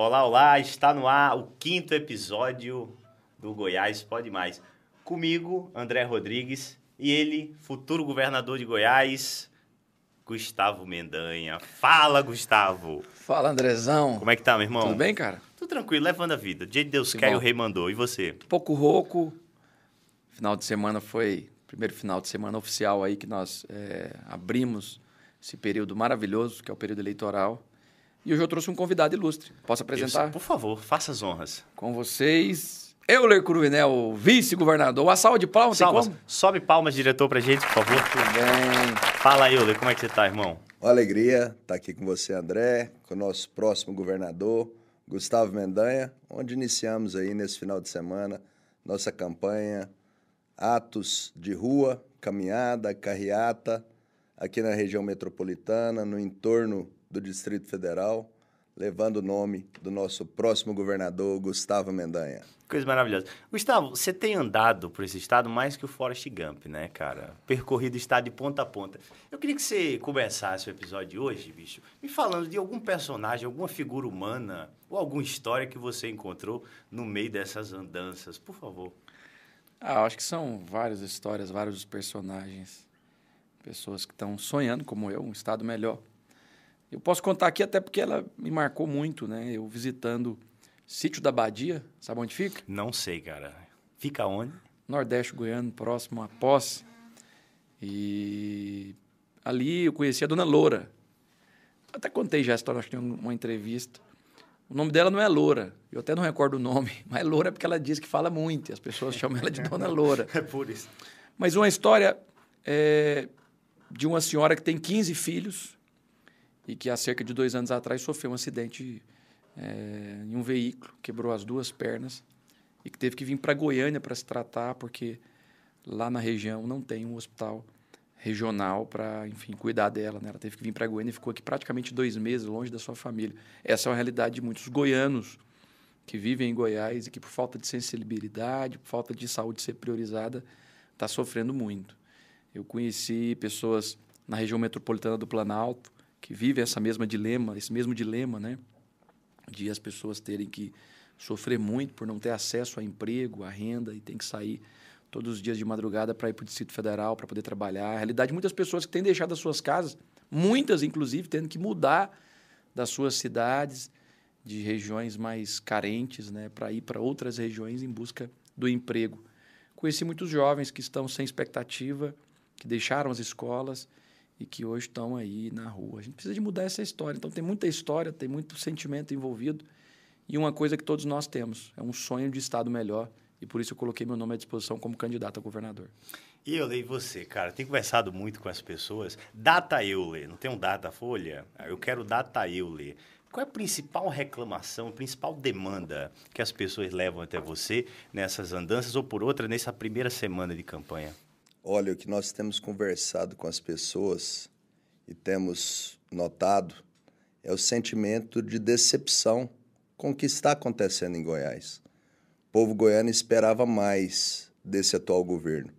Olá, olá, está no ar o quinto episódio do Goiás Pode Mais. Comigo, André Rodrigues, e ele, futuro governador de Goiás, Gustavo Mendanha. Fala, Gustavo! Fala, Andrezão. Como é que tá, meu irmão? Tudo bem, cara? Tudo tranquilo, levando a vida. Jeito que Deus Que quer e bom. o rei mandou. E você? Pouco rouco. Final de semana foi o primeiro final de semana oficial aí que nós é, abrimos esse período maravilhoso, que é o período eleitoral. E hoje eu trouxe um convidado ilustre. Posso apresentar? Eu- por favor, faça as honras. Com vocês, Euler Cruvinel, vice-governador. Uma salva de palmas, tem Salvas, como? sobe palmas, diretor, pra gente, por favor. Tudo bem. Fala aí, Euler, como é que você tá, irmão? Uma alegria estar aqui com você, André, com o nosso próximo governador, Gustavo Mendanha, onde iniciamos aí nesse final de semana nossa campanha Atos de Rua, Caminhada, Carreata, aqui na região metropolitana, no entorno do Distrito Federal, levando o nome do nosso próximo governador, Gustavo Mendanha. Coisa maravilhosa. Gustavo, você tem andado por esse estado mais que o Forrest Gump, né, cara? Percorrido o estado de ponta a ponta. Eu queria que você começasse o episódio de hoje, bicho, me falando de algum personagem, alguma figura humana ou alguma história que você encontrou no meio dessas andanças, por favor. Ah, acho que são várias histórias, vários personagens. Pessoas que estão sonhando, como eu, um estado melhor. Eu posso contar aqui até porque ela me marcou muito, né? Eu visitando Sítio da Badia, sabe onde fica? Não sei, cara. Fica onde? Nordeste Goiano, próximo a Posse. E ali eu conheci a Dona Loura. Até contei já a história, acho que tem uma entrevista. O nome dela não é Loura, eu até não recordo o nome, mas Loura é porque ela diz que fala muito, e as pessoas chamam ela de Dona Loura. É por isso. Mas uma história é, de uma senhora que tem 15 filhos e que há cerca de dois anos atrás sofreu um acidente é, em um veículo, quebrou as duas pernas e que teve que vir para Goiânia para se tratar, porque lá na região não tem um hospital regional para, enfim, cuidar dela. Né? Ela teve que vir para Goiânia e ficou aqui praticamente dois meses longe da sua família. Essa é uma realidade de muitos goianos que vivem em Goiás e que, por falta de sensibilidade, por falta de saúde ser priorizada, está sofrendo muito. Eu conheci pessoas na região metropolitana do Planalto que vivem essa mesma dilema, esse mesmo dilema, né, de as pessoas terem que sofrer muito por não ter acesso a emprego, a renda e tem que sair todos os dias de madrugada para ir para o Distrito Federal para poder trabalhar. A realidade, muitas pessoas que têm deixado as suas casas, muitas inclusive tendo que mudar das suas cidades, de regiões mais carentes, né, para ir para outras regiões em busca do emprego. Conheci muitos jovens que estão sem expectativa, que deixaram as escolas e que hoje estão aí na rua. A gente precisa de mudar essa história. Então tem muita história, tem muito sentimento envolvido e uma coisa que todos nós temos, é um sonho de estado melhor e por isso eu coloquei meu nome à disposição como candidato a governador. E eu leio você, cara. Tenho conversado muito com as pessoas. Data Euler, não tem um data folha? Eu quero data Euler. Qual é a principal reclamação, a principal demanda que as pessoas levam até você nessas andanças ou por outra nessa primeira semana de campanha? Olha, o que nós temos conversado com as pessoas e temos notado é o sentimento de decepção com o que está acontecendo em Goiás. O povo goiano esperava mais desse atual governo,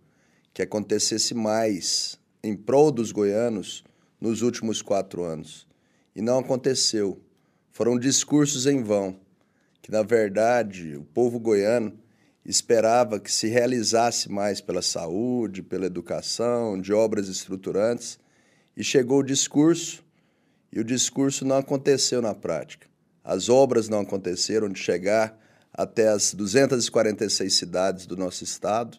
que acontecesse mais em prol dos goianos nos últimos quatro anos. E não aconteceu. Foram discursos em vão, que na verdade o povo goiano esperava que se realizasse mais pela saúde, pela educação, de obras estruturantes, e chegou o discurso, e o discurso não aconteceu na prática. As obras não aconteceram de chegar até as 246 cidades do nosso estado,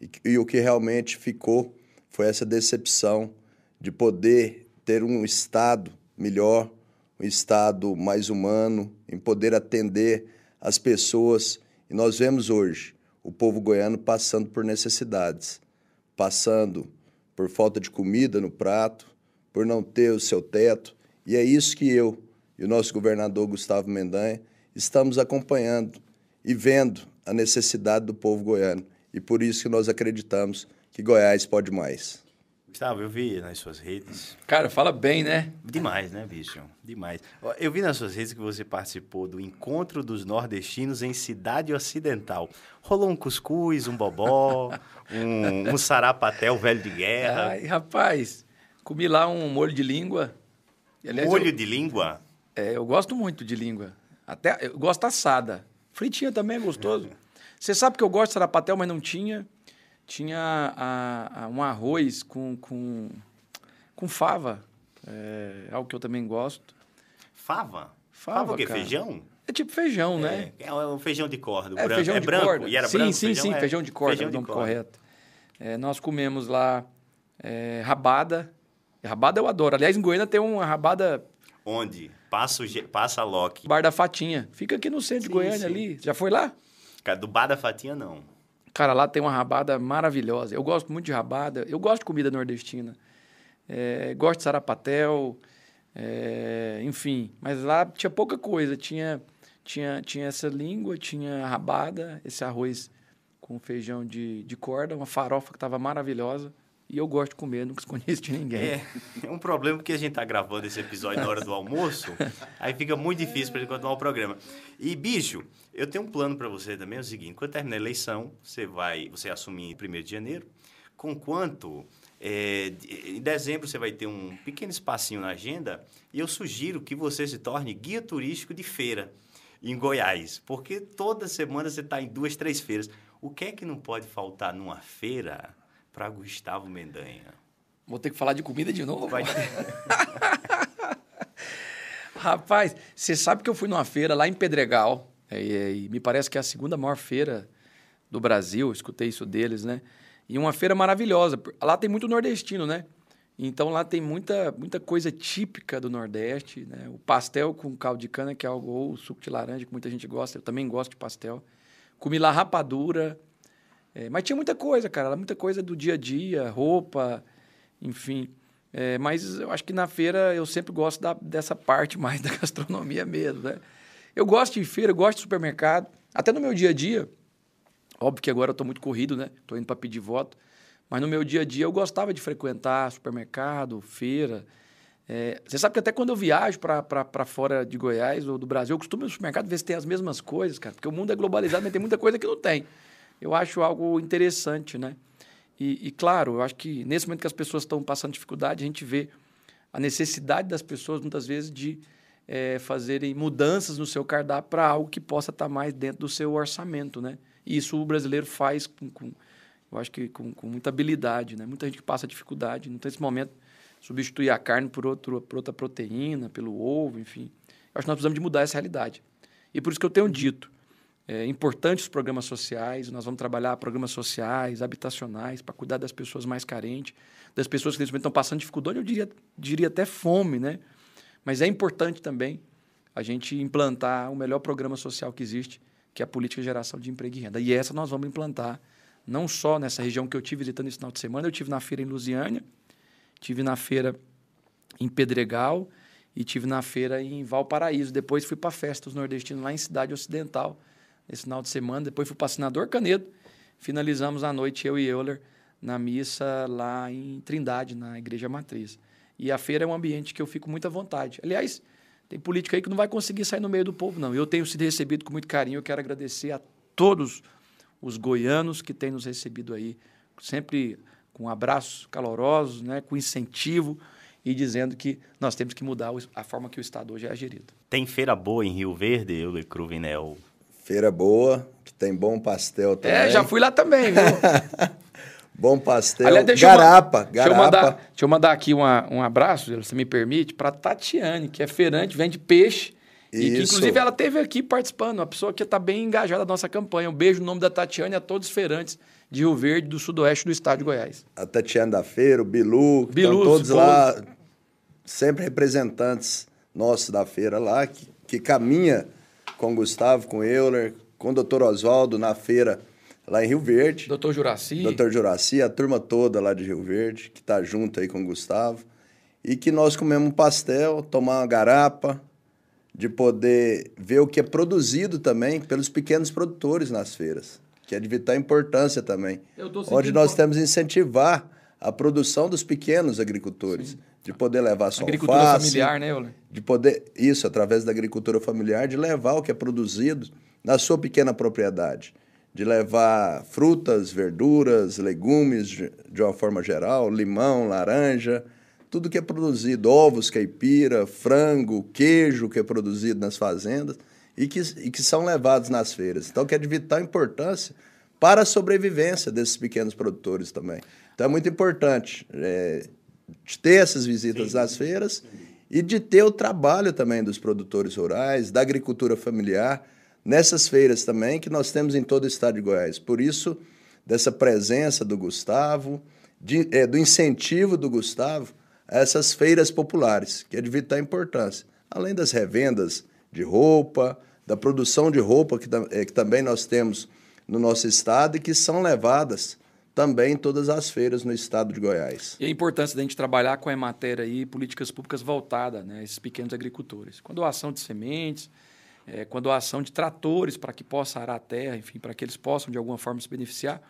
e, e o que realmente ficou foi essa decepção de poder ter um estado melhor, um estado mais humano, em poder atender as pessoas. E nós vemos hoje o povo goiano passando por necessidades, passando por falta de comida no prato, por não ter o seu teto. E é isso que eu e o nosso governador Gustavo Mendanha estamos acompanhando e vendo a necessidade do povo goiano. E por isso que nós acreditamos que Goiás pode mais. Gustavo, eu vi nas suas redes. Cara, fala bem, né? Demais, né, bicho? Demais. Eu vi nas suas redes que você participou do Encontro dos Nordestinos em Cidade Ocidental. Rolou um cuscuz, um bobó, um, um sarapatel velho de guerra, Ai, rapaz, comi lá um molho de língua. E, aliás, molho eu, de língua. é, eu gosto muito de língua. Até, eu gosto assada. Fritinha também é gostoso. Você sabe que eu gosto de sarapatel, mas não tinha. Tinha a, a, um arroz com, com, com fava. É algo que eu também gosto. Fava? Fava, Fava o quê? cara. Feijão? É tipo feijão, né? É, é um feijão de corda. É, branco. feijão é de branco. corda. E era sim, branco? sim, feijão sim, é- feijão de corda, feijão é o nome corda. correto. É, nós comemos lá é, rabada. Rabada eu adoro. Aliás, em Goiânia tem uma rabada Onde? Passa, o passa a Loki. Bar da Fatinha. Fica aqui no centro Sim, de Goiânia sim. ali. Já foi lá? Cara, Do bar da fatinha, não. Cara, lá tem uma rabada maravilhosa. Eu gosto muito de rabada. Eu gosto de comida nordestina. É, gosto de sarapatel. é, enfim, mas lá tinha pouca coisa. Tinha, tinha, tinha essa língua, tinha rabada, esse arroz com feijão de, de corda, uma farofa que estava maravilhosa. E eu gosto de comer, nunca escondi isso de ninguém. É, é um problema porque a gente tá gravando esse episódio na hora do almoço, aí fica muito difícil pra gente continuar o programa. E, bicho, eu tenho um plano pra você também, é o seguinte, quando terminar a eleição, você vai, você assumir em 1 de janeiro, com quanto é, em dezembro você vai ter um pequeno espacinho na agenda e eu sugiro que você se torne guia turístico de feira em Goiás, porque toda semana você está em duas, três feiras. O que é que não pode faltar numa feira para Gustavo Mendanha? Vou ter que falar de comida de novo. Vai Rapaz, você sabe que eu fui numa feira lá em Pedregal, é, e, e me parece que é a segunda maior feira do Brasil, escutei isso deles, né? E uma feira maravilhosa. Lá tem muito nordestino, né? Então lá tem muita, muita coisa típica do Nordeste, né? O pastel com caldo de cana, que é algo, ou o suco de laranja, que muita gente gosta, eu também gosto de pastel. Comi lá rapadura, é, mas tinha muita coisa, cara, muita coisa do dia a dia, roupa, enfim. É, mas eu acho que na feira eu sempre gosto da- dessa parte mais da gastronomia mesmo, né? Eu gosto de feira, eu gosto de supermercado. Até no meu dia a dia, óbvio que agora eu estou muito corrido, né? Estou indo para pedir voto. Mas no meu dia a dia eu gostava de frequentar supermercado, feira. É, você sabe que até quando eu viajo para fora de Goiás ou do Brasil, eu costumo ir no supermercado ver se tem as mesmas coisas, cara. Porque o mundo é globalizado, mas tem muita coisa que não tem. Eu acho algo interessante, né? E, e, claro, eu acho que nesse momento que as pessoas estão passando dificuldade, a gente vê a necessidade das pessoas, muitas vezes, de eh, fazerem mudanças no seu cardápio para algo que possa estar mais dentro do seu orçamento, né? E isso o brasileiro faz com, com eu acho que com, com muita habilidade, né? Muita gente que passa dificuldade, não tem esse momento substituir a carne por, outro, por outra proteína, pelo ovo, enfim. Eu acho que nós precisamos de mudar essa realidade. E por isso que eu tenho dito, é importante os programas sociais, nós vamos trabalhar programas sociais, habitacionais, para cuidar das pessoas mais carentes, das pessoas que nesse momento estão passando dificuldade, eu diria, diria até fome, né? Mas é importante também a gente implantar o melhor programa social que existe, que é a política de geração de emprego e renda. E essa nós vamos implantar não só nessa região que eu tive visitando esse final de semana, eu tive na feira em Lusiânia, tive na feira em Pedregal e tive na feira em Valparaíso. Depois fui para a festa dos nordestinos lá em Cidade Ocidental, esse final de semana. Depois fui para Senador Canedo. Finalizamos a noite, eu e Euler, na missa lá em Trindade, na Igreja Matriz. E a feira é um ambiente que eu fico muito à vontade. Aliás, tem política aí que não vai conseguir sair no meio do povo, não. Eu tenho sido recebido com muito carinho. Eu quero agradecer a todos os goianos que têm nos recebido aí, sempre com abraços calorosos, né, com incentivo e dizendo que nós temos que mudar a forma que o Estado hoje é gerido. Tem feira boa em Rio Verde, Euler Cruvinel? Feira boa, que tem bom pastel também. É, já fui lá também, viu? Bom pastel. Aliás, deixa eu ma- garapa, Deixa eu, garapa. mandar, deixa eu mandar aqui uma, um abraço, se me permite, para Tatiane, que é feirante, vende peixe. E que, inclusive, ela esteve aqui participando, uma pessoa que está bem engajada na nossa campanha. Um beijo no nome da Tatiane a todos os feirantes de Rio Verde, do sudoeste do estado de Goiás. A Tatiana da Feira, o Bilu, Bilu, estão todos esposo. lá, sempre representantes nossos da feira lá, que, que caminha com o Gustavo, com o Euler, com o doutor Oswaldo na feira lá em Rio Verde. Doutor Juraci. Doutor Juraci, a turma toda lá de Rio Verde, que está junto aí com o Gustavo. E que nós comemos um pastel, tomar uma garapa, de poder ver o que é produzido também pelos pequenos produtores nas feiras, que é de vital importância também. Onde nós temos que incentivar a produção dos pequenos agricultores, de poder levar sua Agricultura alface, familiar, né, Euler? de poder, isso, através da agricultura familiar, de levar o que é produzido na sua pequena propriedade. De levar frutas, verduras, legumes, de, de uma forma geral, limão, laranja, tudo que é produzido, ovos caipira, frango, queijo que é produzido nas fazendas, e que, e que são levados nas feiras. Então, que é de vital importância para a sobrevivência desses pequenos produtores também. Então, é muito importante é, de ter essas visitas Sim. às feiras e de ter o trabalho também dos produtores rurais, da agricultura familiar, nessas feiras também que nós temos em todo o estado de Goiás. Por isso, dessa presença do Gustavo, de, é, do incentivo do Gustavo a essas feiras populares, que é de vital importância. Além das revendas de roupa, da produção de roupa, que, é, que também nós temos no nosso estado e que são levadas também em todas as feiras no estado de Goiás. E a importância da gente trabalhar com a matéria e políticas públicas voltadas né, a esses pequenos agricultores. Quando a ação de sementes, é, quando a ação de tratores para que possa arar a terra, enfim, para que eles possam de alguma forma se beneficiar.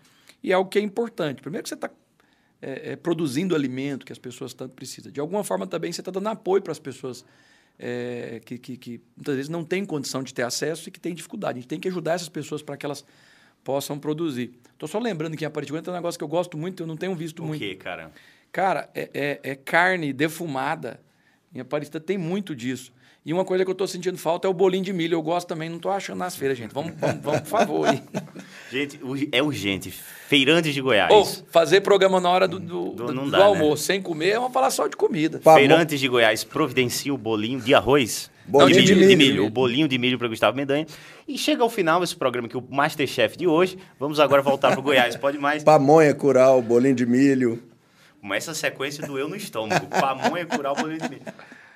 E é algo que é importante. Primeiro que você está é, é, produzindo alimento que as pessoas tanto precisam. De alguma forma também você está dando apoio para as pessoas é, que, que, que, muitas vezes não têm condição de ter acesso e que têm dificuldade. A gente tem que ajudar essas pessoas para que elas possam produzir. Estou só lembrando que em Aparecida é um negócio que eu gosto muito, eu não tenho visto o muito. O quê, cara? Cara, é, é, é, carne defumada. Em Aparecida tem muito disso. E uma coisa que eu estou sentindo falta é o bolinho de milho. Eu gosto também, não estou achando nas feiras, gente. Vamos, vamos, vamos por favor. Aí. Gente, é urgente. Feirantes de Goiás. Ou fazer programa na hora do, do, do, do dá, né? almoço, né? sem comer, vamos falar só de comida. Feirantes de Goiás providencia o bolinho de arroz. Bolinho Não, de, milho, de, milho, de, milho, O bolinho de milho para Gustavo Mendanha. E chega ao final esse programa aqui, o Masterchef de hoje. Vamos agora voltar para o Goiás. Pode mais? Pamonha, cural, bolinho de milho. Com essa sequência doeu no estômago. Pamonha, cural, bolinho de milho.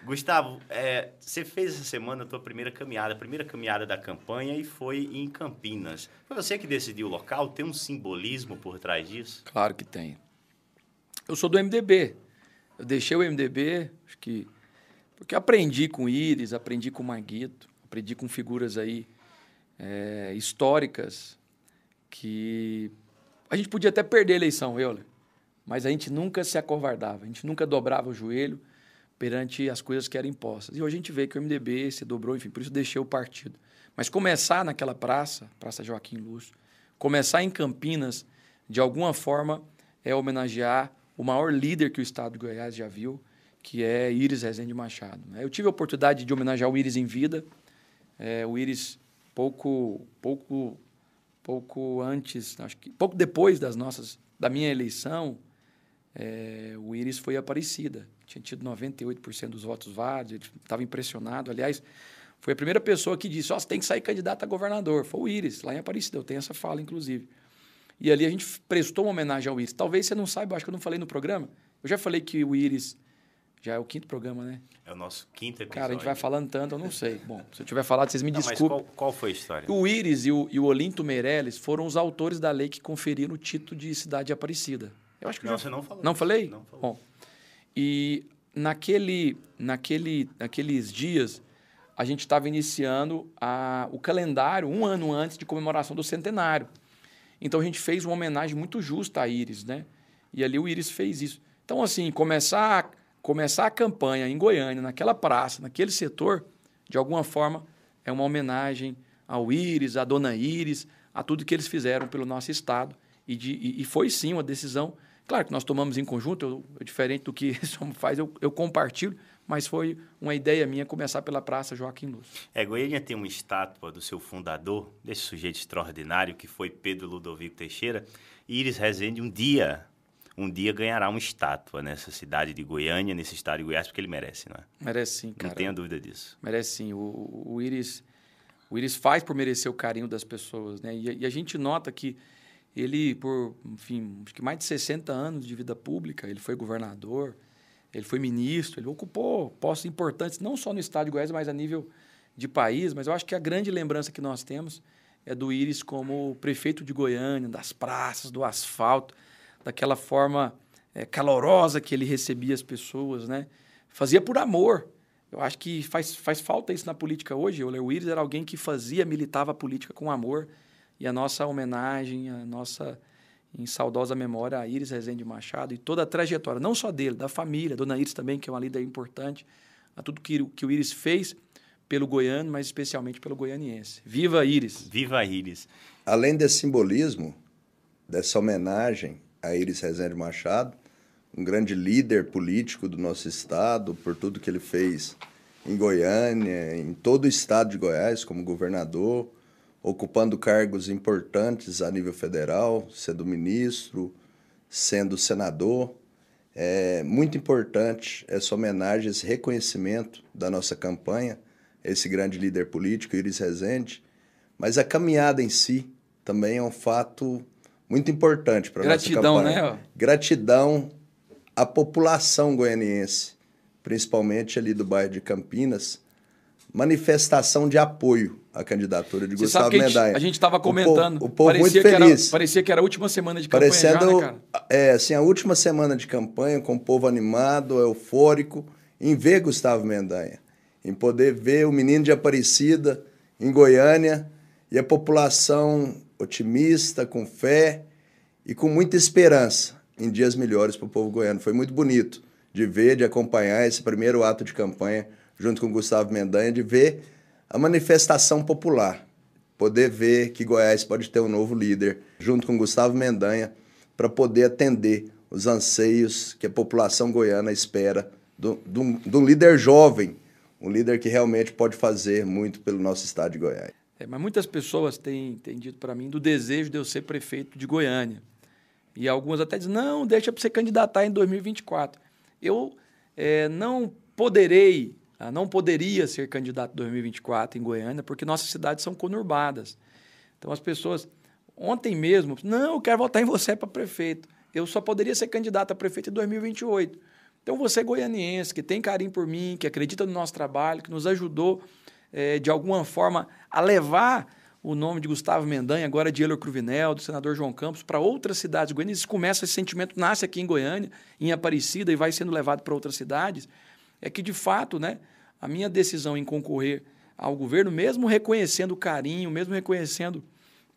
Gustavo, é, você fez essa semana a tua primeira caminhada, a primeira caminhada da campanha e foi em Campinas. Foi você que decidiu o local? Tem um simbolismo por trás disso? Claro que tem. Eu sou do MDB. Eu deixei o MDB, acho que porque aprendi com Íris, aprendi com Maguito, aprendi com figuras aí é, históricas que a gente podia até perder a eleição, eu, mas a gente nunca se acovardava, a gente nunca dobrava o joelho perante as coisas que eram impostas. E hoje a gente vê que o MDB se dobrou, enfim, por isso deixei o partido. Mas começar naquela praça, Praça Joaquim Lúcio, começar em Campinas, de alguma forma, é homenagear o maior líder que o estado de Goiás já viu, que é Iris Rezende Machado. Né? Eu tive a oportunidade de homenagear o Iris em vida. É, o Iris, pouco, pouco, pouco antes, acho que pouco depois das nossas, da minha eleição, é, o Iris foi Aparecida tinha tido 98% dos votos válidos, ele estava impressionado. Aliás, foi a primeira pessoa que disse: oh, você tem que sair candidato a governador. Foi o Íris, lá em Aparecida. Eu tenho essa fala, inclusive. E ali a gente prestou uma homenagem ao Íris. Talvez você não saiba, acho que eu não falei no programa. Eu já falei que o Íris. Já é o quinto programa, né? É o nosso quinto episódio. Cara, a gente vai falando tanto, eu não sei. Bom, se eu tiver falado, vocês me não, desculpem. Mas qual, qual, foi a história? O Íris e o, e o Olinto Meirelles foram os autores da lei que conferiram o título de cidade Aparecida. Eu acho que não, já... você não falou. Não falei? Não falou. Bom, e naquele, naquele, naqueles dias, a gente estava iniciando a, o calendário um ano antes de comemoração do centenário. Então a gente fez uma homenagem muito justa a Íris, né? E ali o Íris fez isso. Então, assim, começar, começar a campanha em Goiânia, naquela praça, naquele setor, de alguma forma, é uma homenagem ao Íris, à dona Íris, a tudo que eles fizeram pelo nosso Estado. E, de, e, e foi sim uma decisão Claro que nós tomamos em conjunto, eu, eu, diferente do que homem faz, eu, eu, compartilho, mas foi uma ideia minha começar pela Praça Joaquim Luz. É, Goiânia tem uma estátua do seu fundador, desse sujeito extraordinário que foi Pedro Ludovico Teixeira, e Iris Rezende um dia, um dia ganhará uma estátua nessa cidade de Goiânia, nesse estado de Goiás, porque ele merece, não é? Merece sim, cara. Não tenha dúvida disso. Merece sim. O, o, Iris, o Iris faz por merecer o carinho das pessoas, né? E, e a gente nota que ele, por, enfim, acho que mais de 60 anos de vida pública, ele foi governador, ele foi ministro, ele ocupou postos importantes, não só no estado de Goiás, mas a nível de país. Mas eu acho que a grande lembrança que nós temos é do Íris como prefeito de Goiânia, das praças, do asfalto, daquela forma é, calorosa que ele recebia as pessoas, né? Fazia por amor. Eu acho que faz, faz falta isso na política hoje. O Íris era alguém que fazia, militava a política com amor e a nossa homenagem, a nossa em saudosa memória a Iris Rezende Machado e toda a trajetória, não só dele, da família, Dona Iris também, que é uma líder importante, a tudo que, que o Iris fez pelo goiano, mas especialmente pelo goianiense. Viva Iris! Viva Iris! Além desse simbolismo, dessa homenagem a Iris Rezende Machado, um grande líder político do nosso estado, por tudo que ele fez em Goiânia, em todo o estado de Goiás, como governador, ocupando cargos importantes a nível federal, sendo ministro, sendo senador. É muito importante essa homenagem, esse reconhecimento da nossa campanha, esse grande líder político, Iris Rezende. Mas a caminhada em si também é um fato muito importante para a nossa campanha. Gratidão, né? Gratidão à população goianiense, principalmente ali do bairro de Campinas, manifestação de apoio à candidatura de Você Gustavo sabe a Mendanha. A gente estava comentando. O povo, o povo parecia muito que era- feliz. parecia que era a última semana de campanha Parecendo já, né, cara? é, assim, a última semana de campanha, com o povo animado, eufórico, em ver Gustavo Mendanha, em poder ver o menino de Aparecida em Goiânia e a população otimista, com fé e com muita esperança em dias melhores para o povo goiano. Foi muito bonito de ver, de acompanhar esse primeiro ato de campanha junto com Gustavo Mendanha, de ver a manifestação popular poder ver que Goiás pode ter um novo líder, junto com Gustavo Mendanha, para poder atender os anseios que a população goiana espera de um de líder jovem, um líder que realmente pode fazer muito pelo nosso estado de Goiás. É, mas muitas pessoas têm, têm dito para mim do desejo de eu ser prefeito de Goiânia. E algumas até dizem, não, deixa para você candidatar em 2024. Eu eh, não poderei, não poderia ser candidato em 2024 em Goiânia, porque nossas cidades são conurbadas. Então as pessoas, ontem mesmo, não, eu quero votar em você para prefeito. Eu só poderia ser candidato a prefeito em 2028. Então você goianiense, que tem carinho por mim, que acredita no nosso trabalho, que nos ajudou eh, de alguma forma a levar o nome de Gustavo Mendanha, agora de Elor Cruvinel, do senador João Campos, para outras cidades goianas. Isso começa, esse sentimento nasce aqui em Goiânia, em Aparecida, e vai sendo levado para outras cidades. É que, de fato, né, a minha decisão em concorrer ao governo, mesmo reconhecendo o carinho, mesmo reconhecendo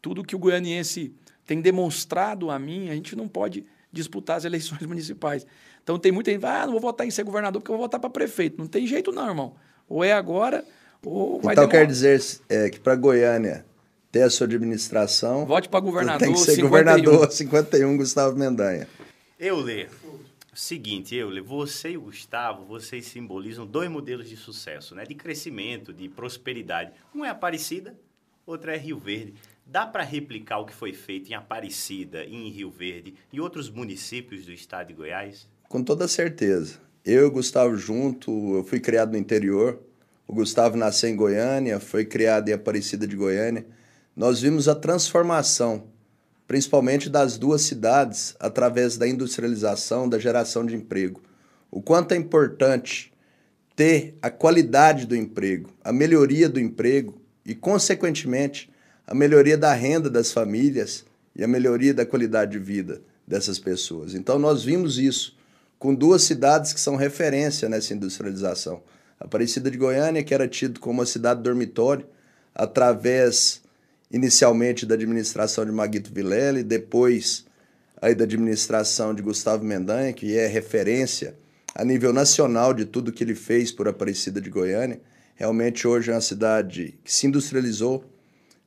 tudo que o goianiense tem demonstrado a mim, a gente não pode disputar as eleições municipais. Então tem muita gente, ah, não vou votar em ser governador porque eu vou votar para prefeito. Não tem jeito não, irmão. Ou é agora, ou vai então demorar. quer dizer é, que para Goiânia ter a sua administração, Vote para governador, tem que ser 51. governador 51 Gustavo Mendanha. Euler, seguinte, Euler, você e o Gustavo, vocês simbolizam dois modelos de sucesso, né? De crescimento, de prosperidade. Um é Aparecida, outro é Rio Verde. Dá para replicar o que foi feito em Aparecida, em Rio Verde e outros municípios do estado de Goiás? Com toda certeza. Eu e o Gustavo junto, eu fui criado no interior. O Gustavo nasceu em Goiânia, foi criado em Aparecida de Goiânia. Nós vimos a transformação, principalmente das duas cidades, através da industrialização, da geração de emprego. O quanto é importante ter a qualidade do emprego, a melhoria do emprego e, consequentemente, a melhoria da renda das famílias e a melhoria da qualidade de vida dessas pessoas. Então, nós vimos isso com duas cidades que são referência nessa industrialização. Aparecida de Goiânia, que era tido como uma cidade dormitório, através inicialmente da administração de Maguito Vilela e depois aí da administração de Gustavo Mendanha, que é referência a nível nacional de tudo que ele fez por Aparecida de Goiânia. Realmente hoje é uma cidade que se industrializou,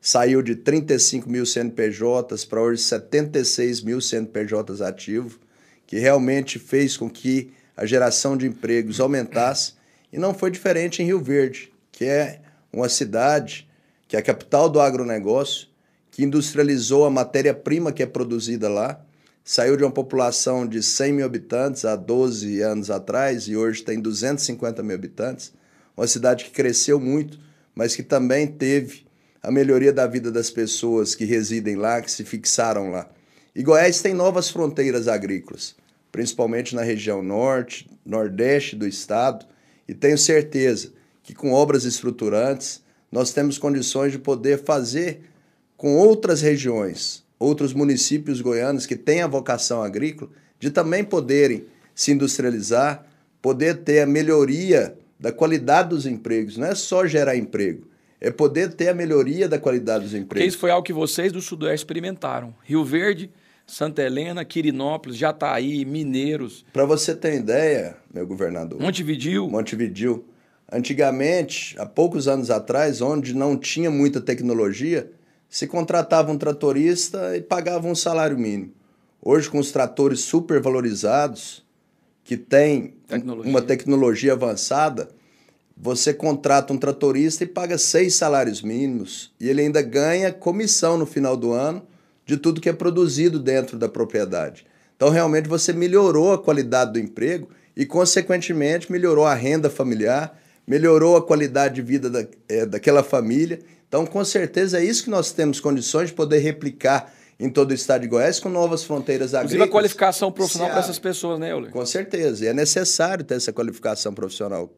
saiu de 35 mil CNPJs para hoje 76 mil CNPJs ativos, que realmente fez com que a geração de empregos aumentasse. E não foi diferente em Rio Verde, que é uma cidade que é a capital do agronegócio, que industrializou a matéria-prima que é produzida lá, saiu de uma população de 100 mil habitantes há 12 anos atrás e hoje tem 250 mil habitantes. Uma cidade que cresceu muito, mas que também teve a melhoria da vida das pessoas que residem lá, que se fixaram lá. E Goiás tem novas fronteiras agrícolas, principalmente na região norte, nordeste do estado, e tenho certeza que com obras estruturantes nós temos condições de poder fazer com outras regiões, outros municípios goianos que têm a vocação agrícola, de também poderem se industrializar, poder ter a melhoria da qualidade dos empregos. Não é só gerar emprego, é poder ter a melhoria da qualidade dos Porque empregos. isso foi algo que vocês do Sudoeste experimentaram. Rio Verde, Santa Helena, Quirinópolis, Jataí, Mineiros, Para você ter ideia, meu governador, Montevidil. Montevidil, antigamente, há poucos anos atrás, onde não tinha muita tecnologia, se contratava um tratorista e pagava um salário mínimo. Hoje, com os tratores supervalorizados, que têm Tecnologia. uma tecnologia avançada, você contrata um tratorista e paga seis salários mínimos e ele ainda ganha comissão no final do ano de tudo que é produzido dentro da propriedade. Então, realmente, você melhorou a qualidade do emprego e, consequentemente, melhorou a renda familiar, melhorou a qualidade de vida da, é, daquela família. Então, com certeza, é isso que nós temos condições de poder replicar em todo o estado de Goiás com novas fronteiras agrícolas. Inclusive a qualificação profissional para essas pessoas, né, Euler? Com certeza. E é necessário ter essa qualificação profissional.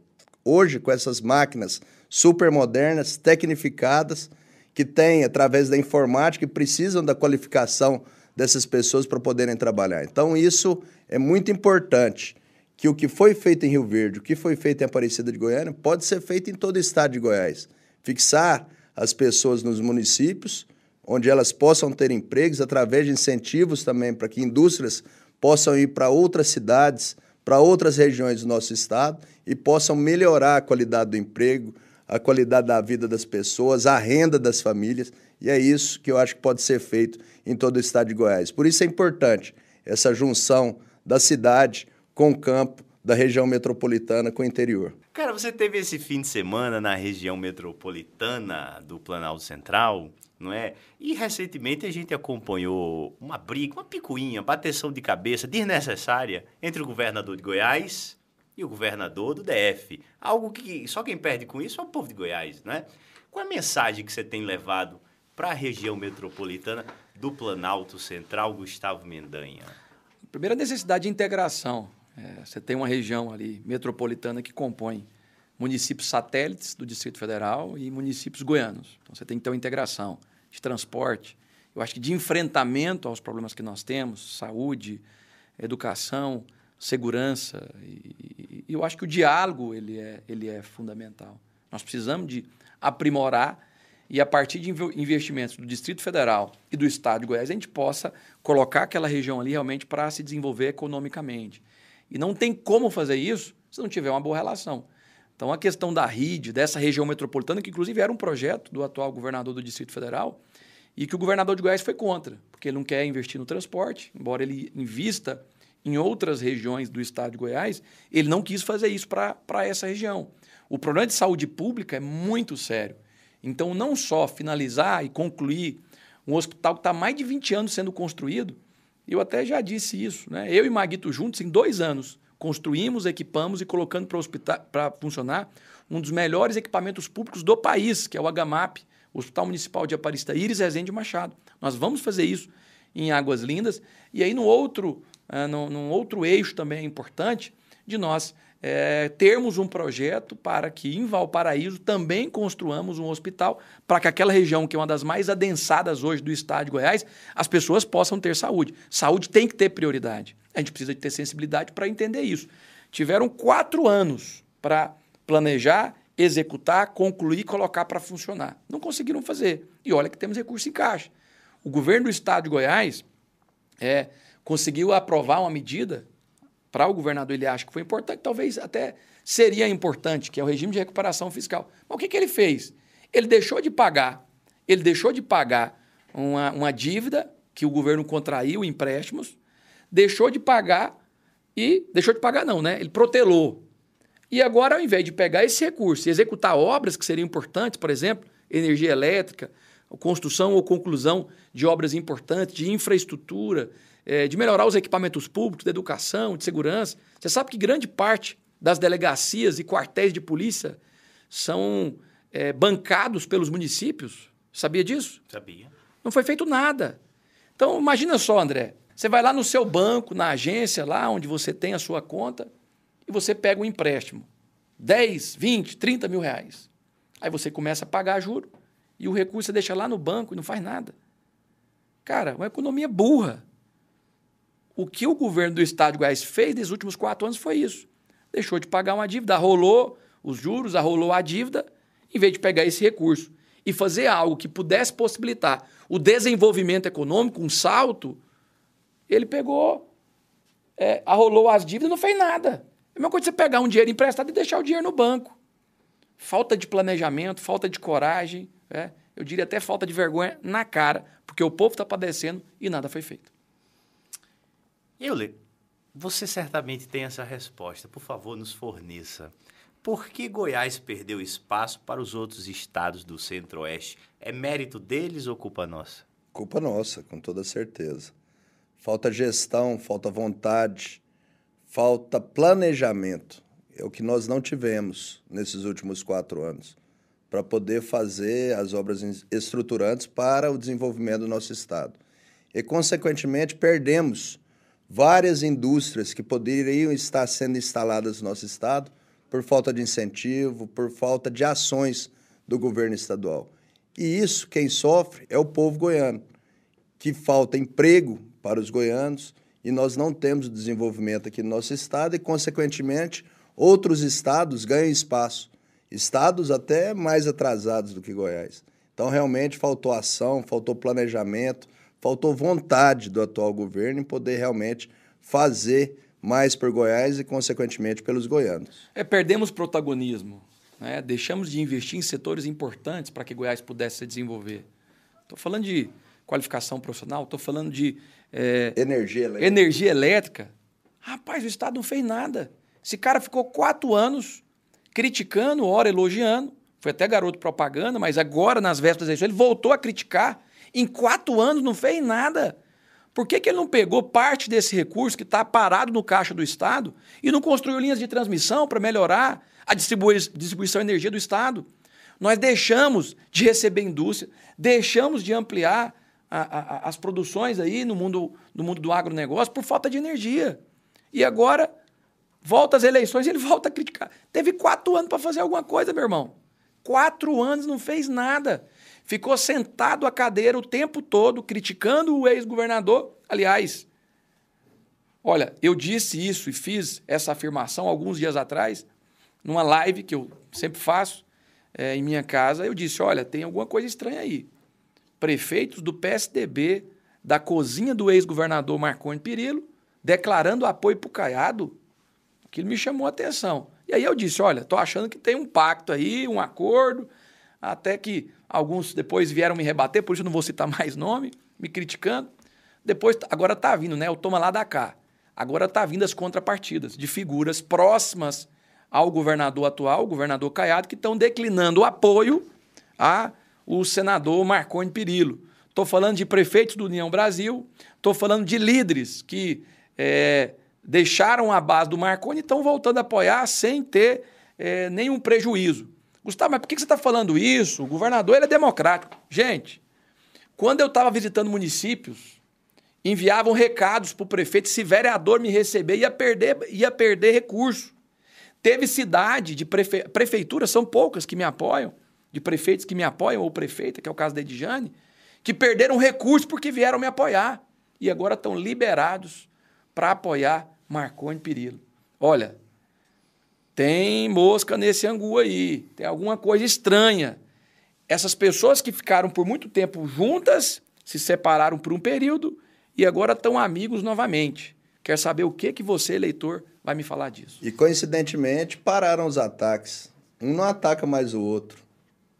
Hoje, com essas máquinas super modernas, tecnificadas, que têm, através da informática, que precisam da qualificação dessas pessoas para poderem trabalhar. Então, isso é muito importante, que o que foi feito em Rio Verde, o que foi feito em Aparecida de Goiânia, pode ser feito em todo o estado de Goiás. Fixar as pessoas nos municípios, onde elas possam ter empregos através de incentivos também para que indústrias possam ir para outras cidades, para outras regiões do nosso estado e possam melhorar a qualidade do emprego, a qualidade da vida das pessoas, a renda das famílias, e é isso que eu acho que pode ser feito em todo o estado de Goiás. Por isso é importante essa junção da cidade com o campo, da região metropolitana com o interior. Cara, você teve esse fim de semana na região metropolitana do Planalto Central, não é? E recentemente a gente acompanhou uma briga, uma picuinha, bateção de cabeça desnecessária entre o governador de Goiás e o governador do DF. Algo que só quem perde com isso é o povo de Goiás, né? Qual é a mensagem que você tem levado para a região metropolitana do Planalto Central, Gustavo Mendanha? Primeira necessidade de integração. É, você tem uma região ali metropolitana que compõe municípios satélites do Distrito Federal e municípios goianos. Então você tem que ter uma integração de transporte, eu acho que de enfrentamento aos problemas que nós temos, saúde, educação, segurança. E, e eu acho que o diálogo ele é, ele é fundamental. Nós precisamos de aprimorar e a partir de investimentos do Distrito Federal e do Estado de Goiás, a gente possa colocar aquela região ali realmente para se desenvolver economicamente. E não tem como fazer isso se não tiver uma boa relação. Então, a questão da RID, dessa região metropolitana, que inclusive era um projeto do atual governador do Distrito Federal, e que o governador de Goiás foi contra, porque ele não quer investir no transporte, embora ele invista em outras regiões do estado de Goiás, ele não quis fazer isso para essa região. O problema de saúde pública é muito sério. Então, não só finalizar e concluir um hospital que está mais de 20 anos sendo construído, eu até já disse isso, né? eu e Maguito juntos, em dois anos, construímos, equipamos e colocando para funcionar um dos melhores equipamentos públicos do país, que é o HMAP, o Hospital Municipal de Aparecida Iris Rezende Machado. Nós vamos fazer isso em Águas Lindas. E aí, no outro, uh, no, num outro eixo também importante, de nós é, termos um projeto para que em Valparaíso também construamos um hospital para que aquela região, que é uma das mais adensadas hoje do estado de Goiás, as pessoas possam ter saúde. Saúde tem que ter prioridade. A gente precisa de ter sensibilidade para entender isso. Tiveram quatro anos para planejar, executar, concluir e colocar para funcionar. Não conseguiram fazer. E olha que temos recurso em caixa. O governo do estado de Goiás é, conseguiu aprovar uma medida para o governador ele acha que foi importante, talvez até seria importante, que é o regime de recuperação fiscal. Mas o que, que ele fez? Ele deixou de pagar, ele deixou de pagar uma, uma dívida que o governo contraiu, empréstimos, deixou de pagar e deixou de pagar não, né? Ele protelou. E agora, ao invés de pegar esse recurso e executar obras que seriam importantes, por exemplo, energia elétrica, construção ou conclusão de obras importantes, de infraestrutura, é, de melhorar os equipamentos públicos, de educação, de segurança. Você sabe que grande parte das delegacias e quartéis de polícia são é, bancados pelos municípios? Sabia disso? Sabia. Não foi feito nada. Então, imagina só, André. Você vai lá no seu banco, na agência, lá onde você tem a sua conta, e você pega um empréstimo. 10, 20, 30 mil reais. Aí você começa a pagar juro e o recurso você deixa lá no banco e não faz nada. Cara, uma economia burra. O que o governo do estado de Goiás fez nos últimos quatro anos foi isso. Deixou de pagar uma dívida, arrolou os juros, arrolou a dívida, em vez de pegar esse recurso e fazer algo que pudesse possibilitar o desenvolvimento econômico, um salto, ele pegou, é, arrolou as dívidas e não fez nada. É a mesma coisa você pegar um dinheiro emprestado e deixar o dinheiro no banco. Falta de planejamento, falta de coragem, é, eu diria até falta de vergonha na cara, porque o povo está padecendo e nada foi feito. Euler, você certamente tem essa resposta. Por favor, nos forneça. Por que Goiás perdeu espaço para os outros estados do Centro-Oeste? É mérito deles ou culpa nossa? Culpa nossa, com toda certeza. Falta gestão, falta vontade, falta planejamento. É o que nós não tivemos nesses últimos quatro anos para poder fazer as obras estruturantes para o desenvolvimento do nosso Estado. E, consequentemente, perdemos várias indústrias que poderiam estar sendo instaladas no nosso Estado por falta de incentivo, por falta de ações do governo estadual. E isso, quem sofre é o povo goiano, que falta emprego para os goianos e nós não temos desenvolvimento aqui no nosso estado e, consequentemente, outros estados ganham espaço. Estados até mais atrasados do que Goiás. Então, realmente, faltou ação, faltou planejamento, faltou vontade do atual governo em poder realmente fazer mais por Goiás e, consequentemente, pelos goianos. É, perdemos protagonismo. Né? Deixamos de investir em setores importantes para que Goiás pudesse se desenvolver. Estou falando de qualificação profissional, estou falando de é, energia, elétrica. energia elétrica. Rapaz, o Estado não fez nada. Esse cara ficou quatro anos criticando, ora elogiando. Foi até garoto propaganda, mas agora, nas vésperas da eleição, ele voltou a criticar. Em quatro anos não fez nada. Por que, que ele não pegou parte desse recurso que está parado no caixa do Estado e não construiu linhas de transmissão para melhorar a distribui distribuição de energia do Estado? Nós deixamos de receber indústria, deixamos de ampliar a, a, as produções aí no mundo, no mundo do agronegócio por falta de energia. E agora, volta às eleições e ele volta a criticar. Teve quatro anos para fazer alguma coisa, meu irmão. Quatro anos não fez nada ficou sentado à cadeira o tempo todo criticando o ex-governador. Aliás, olha, eu disse isso e fiz essa afirmação alguns dias atrás, numa live que eu sempre faço é, em minha casa. Eu disse: olha, tem alguma coisa estranha aí. Prefeitos do PSDB, da cozinha do ex-governador Marconi Perillo, declarando apoio para o Caiado. Aquilo me chamou a atenção. E aí eu disse: olha, estou achando que tem um pacto aí, um acordo, até que Alguns depois vieram me rebater, por isso eu não vou citar mais nome, me criticando. Depois, agora está vindo, né? O toma lá da cá. Agora está vindo as contrapartidas de figuras próximas ao governador atual, o governador Caiado, que estão declinando o apoio a o senador Marconi Perillo. Estou falando de prefeitos do União Brasil, estou falando de líderes que é, deixaram a base do Marconi e estão voltando a apoiar sem ter é, nenhum prejuízo. Gustavo, mas por que você está falando isso? O governador ele é democrático. Gente, quando eu estava visitando municípios, enviavam recados para o prefeito, se vereador me receber, ia perder, ia perder recurso. Teve cidade de prefe... prefeitura, são poucas que me apoiam, de prefeitos que me apoiam, ou prefeita, que é o caso da Edjane, que perderam recurso porque vieram me apoiar. E agora estão liberados para apoiar Marconi Perillo. Olha, tem mosca nesse angu aí, tem alguma coisa estranha. Essas pessoas que ficaram por muito tempo juntas, se separaram por um período e agora estão amigos novamente. Quer saber o que que você, eleitor, vai me falar disso? E coincidentemente pararam os ataques. Um não ataca mais o outro.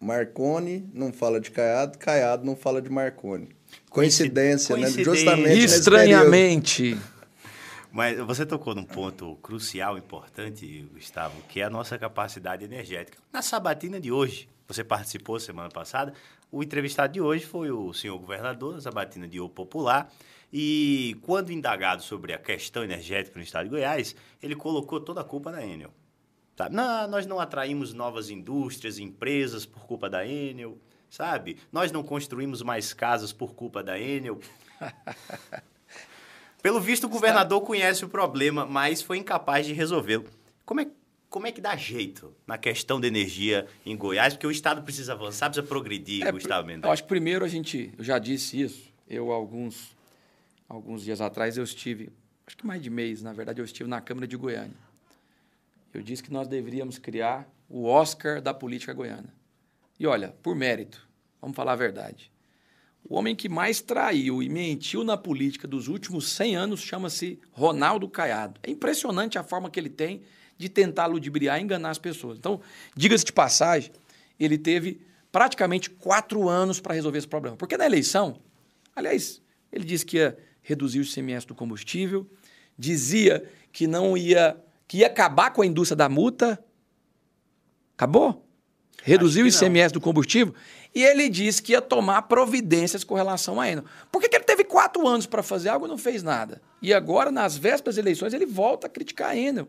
Marconi não fala de Caiado, Caiado não fala de Marconi. Coincidência, Coincidência. né? Justamente Estranhamente. Mas você tocou num ponto crucial, importante, Gustavo, que é a nossa capacidade energética. Na sabatina de hoje, você participou semana passada, o entrevistado de hoje foi o senhor governador da sabatina de O Popular, e quando indagado sobre a questão energética no estado de Goiás, ele colocou toda a culpa na Enel. Sabe? Não, nós não atraímos novas indústrias, empresas por culpa da Enel, sabe? Nós não construímos mais casas por culpa da Enel. Pelo visto, o governador conhece o problema, mas foi incapaz de resolvê-lo. Como é, como é que dá jeito na questão da energia em Goiás? Porque o Estado precisa avançar, precisa progredir, é, Gustavo Mendes. Eu acho que primeiro a gente, eu já disse isso, eu alguns, alguns dias atrás eu estive, acho que mais de mês, na verdade, eu estive na Câmara de Goiânia. Eu disse que nós deveríamos criar o Oscar da política goiana. E olha, por mérito, vamos falar a verdade. O homem que mais traiu e mentiu na política dos últimos 100 anos chama-se Ronaldo Caiado. É impressionante a forma que ele tem de tentar ludibriar e enganar as pessoas. Então, diga-se de passagem, ele teve praticamente quatro anos para resolver esse problema. Porque na eleição, aliás, ele disse que ia reduzir o ICMS do combustível, dizia que não ia, que ia acabar com a indústria da multa, Acabou? Reduziu o ICMS do combustível e ele disse que ia tomar providências com relação a Enel. Por que, que ele teve quatro anos para fazer algo e não fez nada? E agora, nas vésperas das eleições, ele volta a criticar a Enel.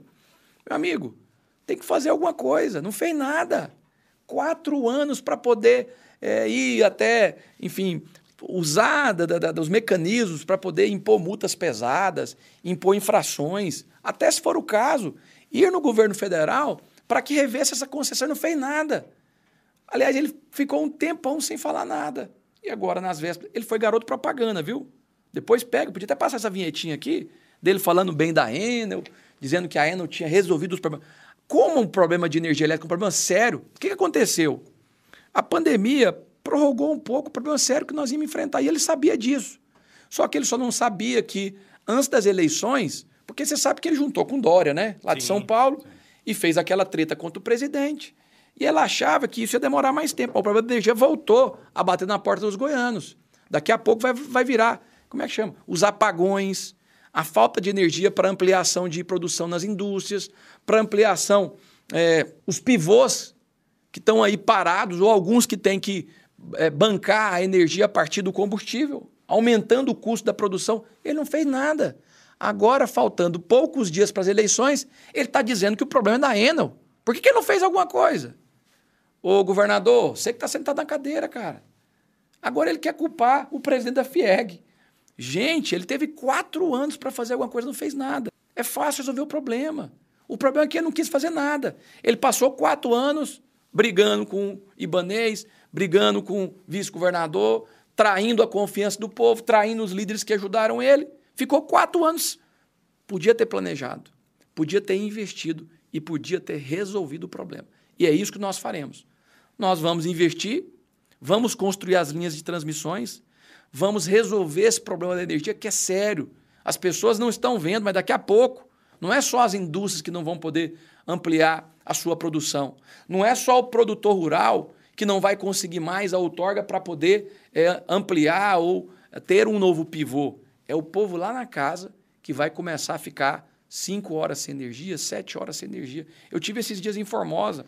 Meu amigo, tem que fazer alguma coisa. Não fez nada. Quatro anos para poder é, ir até, enfim, usar da, da, dos mecanismos para poder impor multas pesadas, impor infrações, até se for o caso, ir no governo federal para que revesse essa concessão não fez nada. Aliás, ele ficou um tempão sem falar nada. E agora, nas vésperas, ele foi garoto propaganda, viu? Depois pega, podia até passar essa vinhetinha aqui, dele falando bem da Enel, dizendo que a Enel tinha resolvido os problemas. Como um problema de energia elétrica, um problema sério, o que aconteceu? A pandemia prorrogou um pouco o problema sério que nós íamos enfrentar, e ele sabia disso. Só que ele só não sabia que, antes das eleições, porque você sabe que ele juntou com Dória, né? Lá sim, de São Paulo, sim. e fez aquela treta contra o presidente. E ela achava que isso ia demorar mais tempo. O problema da energia voltou a bater na porta dos goianos. Daqui a pouco vai, vai virar, como é que chama? Os apagões, a falta de energia para ampliação de produção nas indústrias, para ampliação, é, os pivôs que estão aí parados, ou alguns que têm que é, bancar a energia a partir do combustível, aumentando o custo da produção. Ele não fez nada. Agora, faltando poucos dias para as eleições, ele está dizendo que o problema é da Enel. Por que, que ele não fez alguma coisa? Ô, governador, você que está sentado na cadeira, cara. Agora ele quer culpar o presidente da FIEG. Gente, ele teve quatro anos para fazer alguma coisa, não fez nada. É fácil resolver o problema. O problema é que ele não quis fazer nada. Ele passou quatro anos brigando com o Ibanês, brigando com o vice-governador, traindo a confiança do povo, traindo os líderes que ajudaram ele. Ficou quatro anos. Podia ter planejado, podia ter investido e podia ter resolvido o problema. E é isso que nós faremos. Nós vamos investir, vamos construir as linhas de transmissões, vamos resolver esse problema da energia que é sério. As pessoas não estão vendo, mas daqui a pouco não é só as indústrias que não vão poder ampliar a sua produção. Não é só o produtor rural que não vai conseguir mais a outorga para poder é, ampliar ou ter um novo pivô. É o povo lá na casa que vai começar a ficar cinco horas sem energia, sete horas sem energia. Eu tive esses dias em Formosa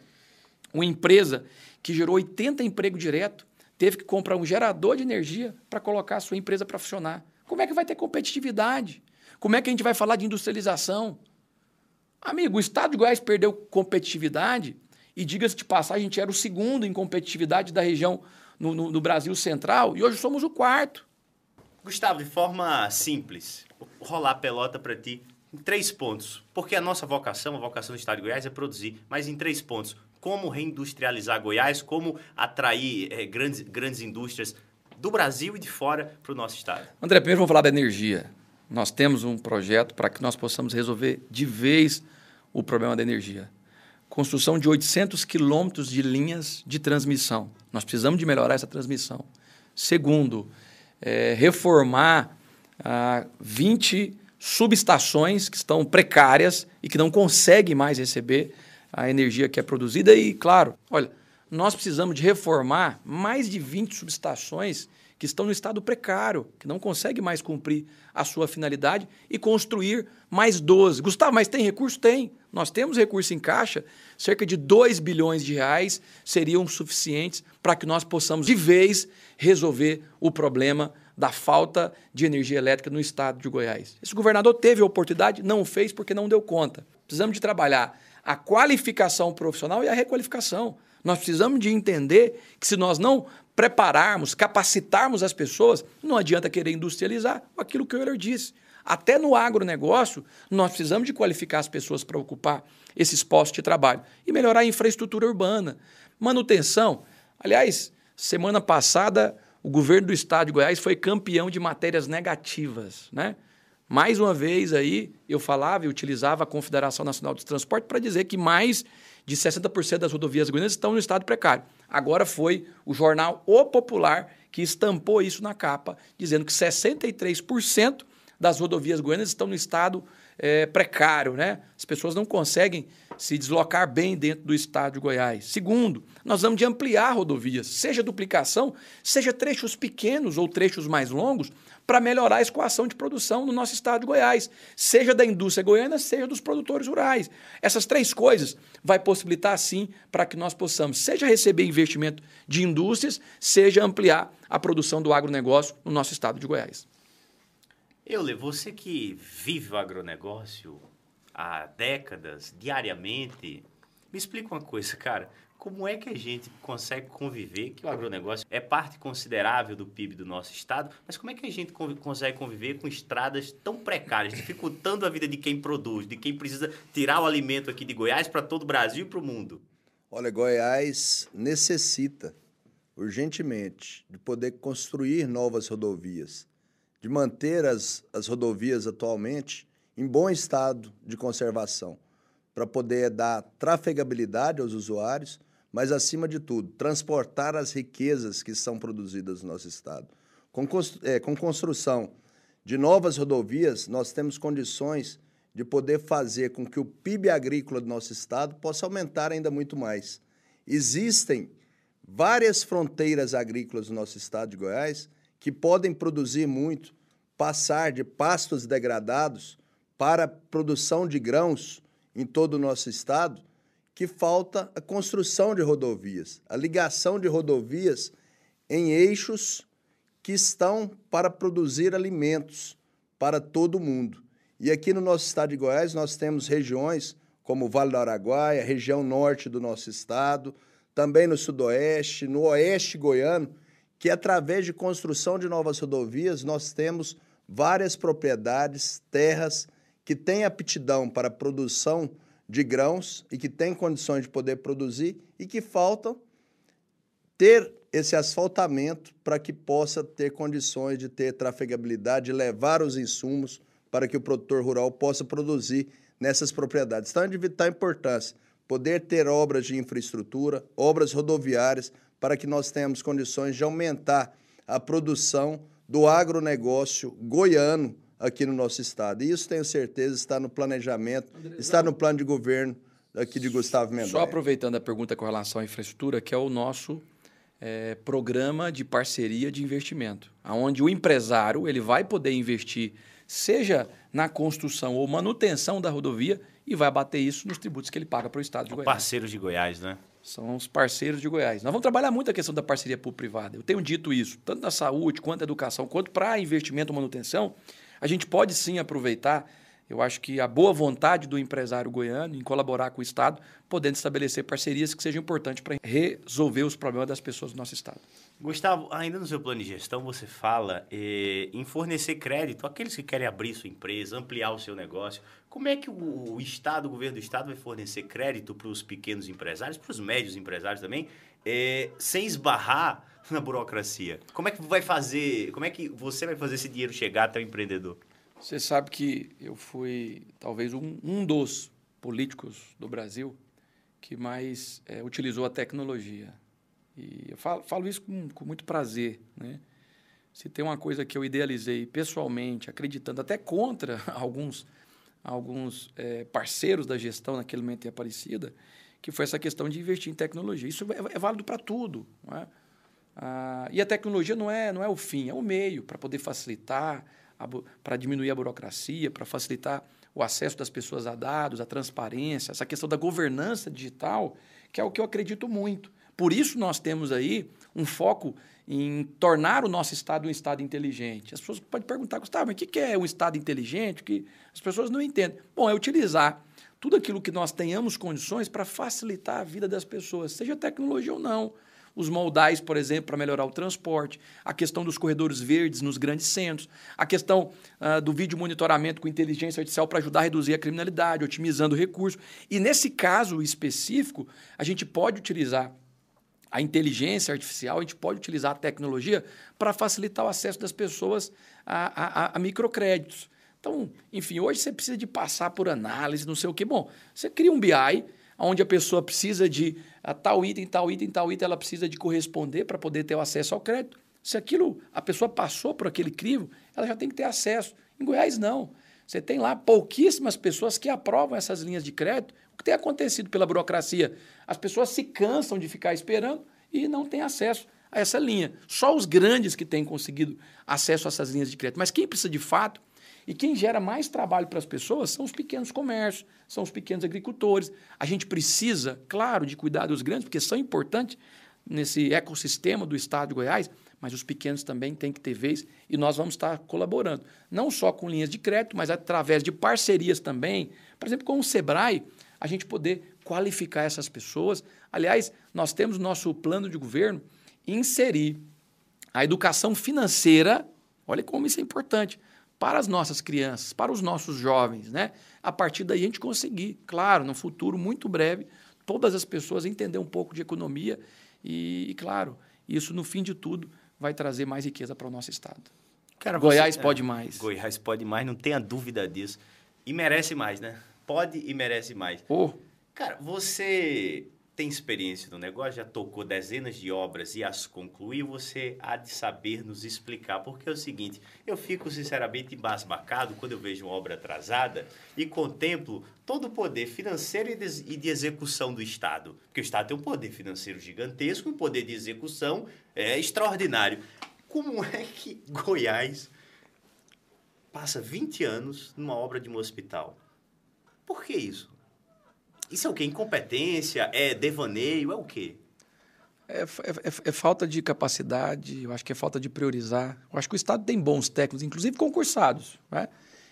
uma empresa que gerou 80 emprego direto, teve que comprar um gerador de energia para colocar a sua empresa para funcionar. Como é que vai ter competitividade? Como é que a gente vai falar de industrialização? Amigo, o estado de Goiás perdeu competitividade e, diga-se de passagem, a gente era o segundo em competitividade da região no, no, no Brasil Central e hoje somos o quarto. Gustavo, de forma simples, rolar pelota para ti em três pontos. Porque a nossa vocação, a vocação do Estado de Goiás é produzir, mas em três pontos como reindustrializar Goiás, como atrair é, grandes, grandes indústrias do Brasil e de fora para o nosso estado. André, primeiro vamos falar da energia. Nós temos um projeto para que nós possamos resolver de vez o problema da energia. Construção de 800 quilômetros de linhas de transmissão. Nós precisamos de melhorar essa transmissão. Segundo, é, reformar ah, 20 subestações que estão precárias e que não conseguem mais receber a energia que é produzida. E, claro, olha, nós precisamos de reformar mais de 20 subestações que estão no estado precário, que não conseguem mais cumprir a sua finalidade e construir mais 12. Gustavo, mas tem recurso? Tem. Nós temos recurso em caixa, cerca de 2 bilhões de reais seriam suficientes para que nós possamos, de vez, resolver o problema da falta de energia elétrica no estado de Goiás. Esse governador teve a oportunidade, não fez porque não deu conta. Precisamos de trabalhar a qualificação profissional e a requalificação. Nós precisamos de entender que se nós não prepararmos, capacitarmos as pessoas, não adianta querer industrializar aquilo que o Euler disse. Até no agronegócio, nós precisamos de qualificar as pessoas para ocupar esses postos de trabalho e melhorar a infraestrutura urbana. Manutenção. Aliás, semana passada, o governo do estado de Goiás foi campeão de matérias negativas, né? Mais uma vez aí, eu falava e utilizava a Confederação Nacional dos Transportes para dizer que mais de 60% das rodovias goianas estão no estado precário. Agora foi o jornal O Popular que estampou isso na capa, dizendo que 63% das rodovias goianas estão no estado é, precário, né? As pessoas não conseguem se deslocar bem dentro do estado de Goiás. Segundo, nós vamos de ampliar rodovias, seja duplicação, seja trechos pequenos ou trechos mais longos, para melhorar a escoação de produção no nosso estado de Goiás, seja da indústria goiana, seja dos produtores rurais. Essas três coisas vai possibilitar, sim, para que nós possamos, seja receber investimento de indústrias, seja ampliar a produção do agronegócio no nosso estado de Goiás. Euler, você que vive o agronegócio há décadas, diariamente, me explica uma coisa, cara. Como é que a gente consegue conviver, que o agronegócio é parte considerável do PIB do nosso estado, mas como é que a gente consegue conviver com estradas tão precárias, dificultando a vida de quem produz, de quem precisa tirar o alimento aqui de Goiás para todo o Brasil e para o mundo? Olha, Goiás necessita urgentemente de poder construir novas rodovias, de manter as, as rodovias atualmente em bom estado de conservação, para poder dar trafegabilidade aos usuários mas, acima de tudo, transportar as riquezas que são produzidas no nosso Estado. Com, é, com construção de novas rodovias, nós temos condições de poder fazer com que o PIB agrícola do nosso Estado possa aumentar ainda muito mais. Existem várias fronteiras agrícolas no nosso Estado de Goiás que podem produzir muito, passar de pastos degradados para produção de grãos em todo o nosso Estado, que falta a construção de rodovias, a ligação de rodovias em eixos que estão para produzir alimentos para todo mundo. E aqui no nosso estado de Goiás nós temos regiões como o Vale do Araguaia, região norte do nosso estado, também no sudoeste, no oeste goiano, que através de construção de novas rodovias nós temos várias propriedades, terras que têm aptidão para produção de grãos e que tem condições de poder produzir e que faltam ter esse asfaltamento para que possa ter condições de ter trafegabilidade, de levar os insumos para que o produtor rural possa produzir nessas propriedades. Então, é de vital importância poder ter obras de infraestrutura, obras rodoviárias, para que nós tenhamos condições de aumentar a produção do agronegócio goiano aqui no nosso estado. E isso tenho certeza está no planejamento, está no plano de governo aqui de Gustavo Mendes. Só aproveitando a pergunta com relação à infraestrutura, que é o nosso é, programa de parceria de investimento, onde o empresário ele vai poder investir, seja na construção ou manutenção da rodovia, e vai bater isso nos tributos que ele paga para o Estado de Goiás. Parceiros de Goiás, né? São os parceiros de Goiás. Nós vamos trabalhar muito a questão da parceria público-privada. Eu tenho dito isso, tanto na saúde, quanto na educação, quanto para investimento e manutenção. A gente pode sim aproveitar, eu acho que a boa vontade do empresário goiano em colaborar com o Estado, podendo estabelecer parcerias que sejam importantes para resolver os problemas das pessoas do nosso Estado. Gustavo, ainda no seu plano de gestão, você fala eh, em fornecer crédito àqueles que querem abrir sua empresa, ampliar o seu negócio. Como é que o, o Estado, o governo do Estado, vai fornecer crédito para os pequenos empresários, para os médios empresários também, eh, sem esbarrar na burocracia. Como é que vai fazer, como é que você vai fazer esse dinheiro chegar até o empreendedor? Você sabe que eu fui talvez um, um dos políticos do Brasil que mais é, utilizou a tecnologia. E eu falo, falo isso com, com, muito prazer. Né? Se tem uma coisa que eu idealizei pessoalmente, acreditando até contra alguns, alguns é, parceiros da gestão naquele momento em Aparecida, que foi essa questão de investir em tecnologia. Isso é, é válido para tudo. Não é? Ah, e a tecnologia não é, não é o fim, é o meio para poder facilitar, para diminuir a burocracia, para facilitar o acesso das pessoas a dados, a transparência, essa questão da governança digital, que é o que eu acredito muito. Por isso nós temos aí um foco em tornar o nosso Estado um Estado inteligente. As pessoas podem perguntar, Gustavo, mas o que é um Estado inteligente? Que as pessoas não entendem. Bom, é utilizar tudo aquilo que nós tenhamos condições para facilitar a vida das pessoas, seja tecnologia ou não os moldais, por exemplo, para melhorar o transporte, a questão dos corredores verdes nos grandes centros, a questão uh, do vídeo monitoramento com inteligência artificial para ajudar a reduzir a criminalidade, otimizando o recurso. E nesse caso específico, a gente pode utilizar a inteligência artificial, a gente pode utilizar a tecnologia para facilitar o acesso das pessoas a, a, a microcréditos. Então, enfim, hoje você precisa de passar por análise, não sei o quê. Bom, você cria um BI onde a pessoa precisa de a, tal item, tal item, tal item, ela precisa de corresponder para poder ter o acesso ao crédito. Se aquilo, a pessoa passou por aquele crivo, ela já tem que ter acesso. Em Goiás, não. Você tem lá pouquíssimas pessoas que aprovam essas linhas de crédito. O que tem acontecido pela burocracia? As pessoas se cansam de ficar esperando e não têm acesso a essa linha. Só os grandes que têm conseguido acesso a essas linhas de crédito. Mas quem precisa de fato e quem gera mais trabalho para as pessoas são os pequenos comércios, são os pequenos agricultores. A gente precisa, claro, de cuidar dos grandes, porque são importantes nesse ecossistema do estado de Goiás, mas os pequenos também têm que ter vez e nós vamos estar colaborando. Não só com linhas de crédito, mas através de parcerias também. Por exemplo, com o Sebrae, a gente poder qualificar essas pessoas. Aliás, nós temos nosso plano de governo inserir a educação financeira, olha como isso é importante, para as nossas crianças, para os nossos jovens, né? A partir daí a gente conseguir, claro, no futuro muito breve, todas as pessoas entender um pouco de economia e, e claro, isso no fim de tudo vai trazer mais riqueza para o nosso estado. Cara, Goiás você, pode é, mais. Goiás pode mais, não tenha dúvida disso. E merece mais, né? Pode e merece mais. Oh. Cara, você tem experiência no negócio, já tocou dezenas de obras e as concluiu, você há de saber nos explicar. Porque é o seguinte, eu fico sinceramente embasbacado quando eu vejo uma obra atrasada e contemplo todo o poder financeiro e de execução do Estado. Porque o Estado tem um poder financeiro gigantesco, um poder de execução é, extraordinário. Como é que Goiás passa 20 anos numa obra de um hospital? Por que isso? Isso é o quê? Incompetência? É devaneio? É o quê? É, é, é, é, falta de capacidade, eu acho que é falta de priorizar. Eu acho que o Estado tem bons técnicos, inclusive concursados, né?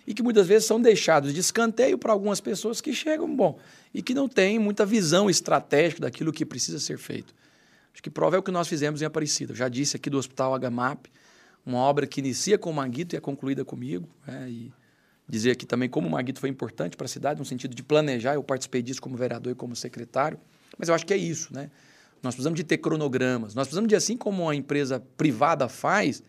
e que muitas vezes são deixados de escanteio para algumas pessoas que chegam, bom, e que não têm muita visão estratégica daquilo que precisa ser feito. Acho que prova é o que nós fizemos em Aparecida. Eu já disse aqui do Hospital HMAP, uma obra que inicia com o Maguito e é concluída comigo, né? e dizer aqui também como o Maguito foi importante para a cidade, no sentido de planejar. Eu participei disso como vereador e como secretário. Mas eu acho que é isso, né? Nós precisamos de ter cronogramas. Nós precisamos de, assim como a empresa privada faz,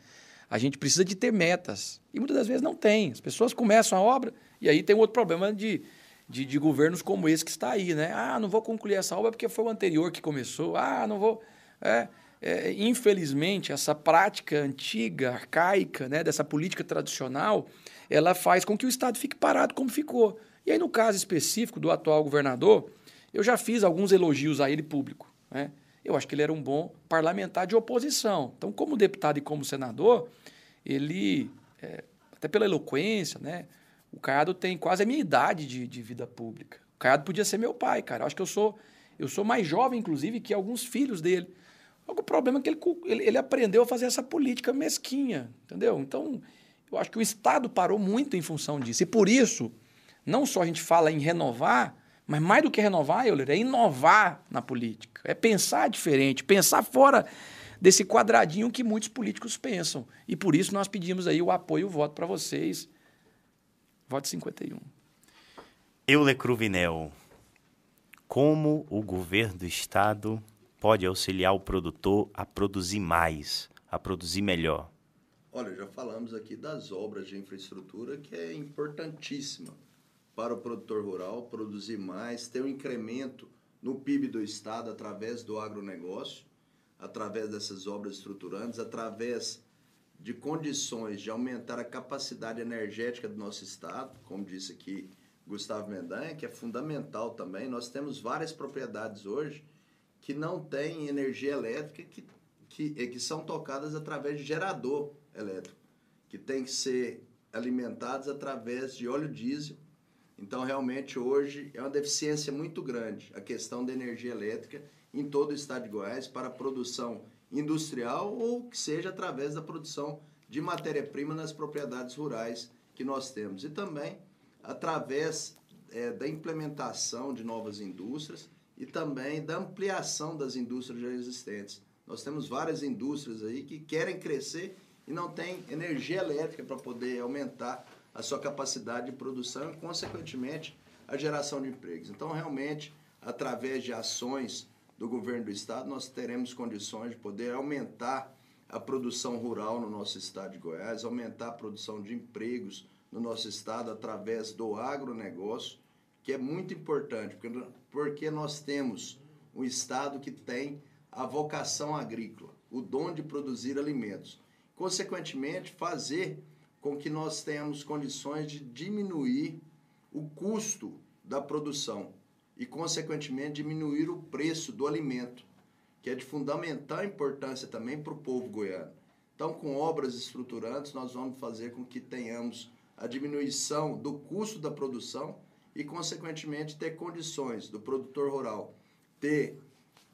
a gente precisa de ter metas. E muitas das vezes não tem. As pessoas começam a obra e aí tem outro problema de, de, de governos como esse que está aí, né? Ah, não vou concluir essa obra porque foi o anterior que começou. Ah, não vou... É, é, infelizmente, essa prática antiga, arcaica, né, dessa política tradicional, ela faz com que o Estado fique parado como ficou. E aí, no caso específico do atual governador, eu já fiz alguns elogios a ele público. Né? Eu acho que ele era um bom parlamentar de oposição. Então, como deputado e como senador, ele, é, até pela eloquência, né? o Caiado tem quase a minha idade de, de vida pública. O Caiado podia ser meu pai, cara. Eu acho que eu sou, eu sou mais jovem, inclusive, que alguns filhos dele. O problema é que ele, ele, ele aprendeu a fazer essa política mesquinha, entendeu? Então, eu acho que o Estado parou muito em função disso. E por isso, não só a gente fala em renovar, mas mais do que renovar, Euler, é inovar na política. É pensar diferente, pensar fora desse quadradinho que muitos políticos pensam. E por isso nós pedimos aí o apoio e o voto para vocês. Voto 51. Euler Cruvinel, como o governo do Estado pode auxiliar o produtor a produzir mais, a produzir melhor? Olha, já falamos aqui das obras de infraestrutura que é importantíssima para o produtor rural produzir mais, ter um incremento no PIB do estado através do agronegócio, através dessas obras estruturantes, através de condições de aumentar a capacidade energética do nosso estado, como disse aqui Gustavo Mendanha, que é fundamental também. Nós temos várias propriedades hoje que não têm energia elétrica, que, que, que são tocadas através de gerador elétrico, que tem que ser alimentados através de óleo diesel. Então, realmente, hoje é uma deficiência muito grande a questão da energia elétrica em todo o estado de Goiás para a produção industrial ou que seja através da produção de matéria-prima nas propriedades rurais que nós temos. E também através é, da implementação de novas indústrias e também da ampliação das indústrias já existentes. Nós temos várias indústrias aí que querem crescer e não tem energia elétrica para poder aumentar a sua capacidade de produção e, consequentemente, a geração de empregos. Então, realmente, através de ações do governo do estado, nós teremos condições de poder aumentar a produção rural no nosso estado de Goiás, aumentar a produção de empregos no nosso estado através do agronegócio, que é muito importante, porque, nós temos um estado que tem a vocação agrícola, o dom de produzir alimentos consequentemente, fazer com que nós tenhamos condições de diminuir o custo da produção e, consequentemente, diminuir o preço do alimento, que é de fundamental importância também para o povo goiano. Então, com obras estruturantes, nós vamos fazer com que tenhamos a diminuição do custo da produção e, consequentemente, ter condições do produtor rural ter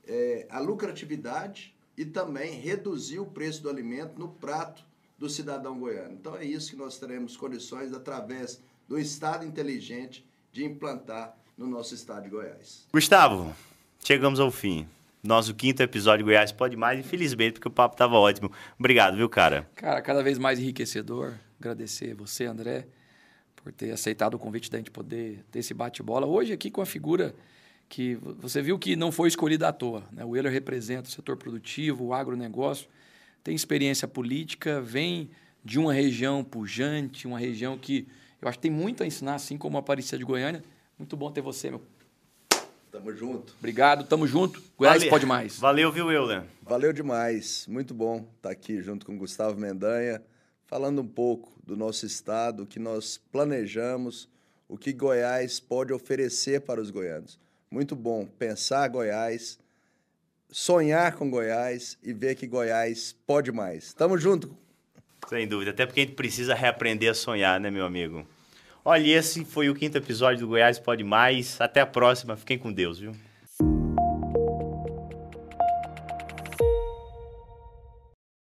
é, a lucratividade e também reduzir o preço do alimento no prato do cidadão goiano. Então, é isso que nós teremos condições, através do Estado inteligente, de implantar no nosso estado de Goiás. Gustavo, chegamos ao fim. Nosso quinto episódio de Goiás Pode Mais, infelizmente, porque o papo estava ótimo. Obrigado, viu, cara? Cara, cada vez mais enriquecedor. Agradecer você, André, por ter aceitado o convite da gente poder ter esse bate-bola. Hoje aqui com a figura que você viu que não foi escolhida à toa. Né? O Euler representa o setor produtivo, o agronegócio, tem experiência política, vem de uma região pujante, uma região que eu acho que tem muito a ensinar, assim como a Aparecida de Goiânia. Muito bom ter você, meu. Tamo junto. Obrigado, tamo junto. Goiás Valeu. pode mais. Valeu, viu, Euler? Valeu demais. Muito bom estar aqui junto com o Gustavo Mendanha, falando um pouco do nosso estado, o que nós planejamos, o que Goiás pode oferecer para os goianos. Muito bom pensar Goiás, sonhar com Goiás e ver que Goiás pode mais. Tamo junto. Sem dúvida, até porque a gente precisa reaprender a sonhar, né, meu amigo? Olha, esse foi o quinto episódio do Goiás Pode Mais. Até a próxima. Fiquem com Deus, viu?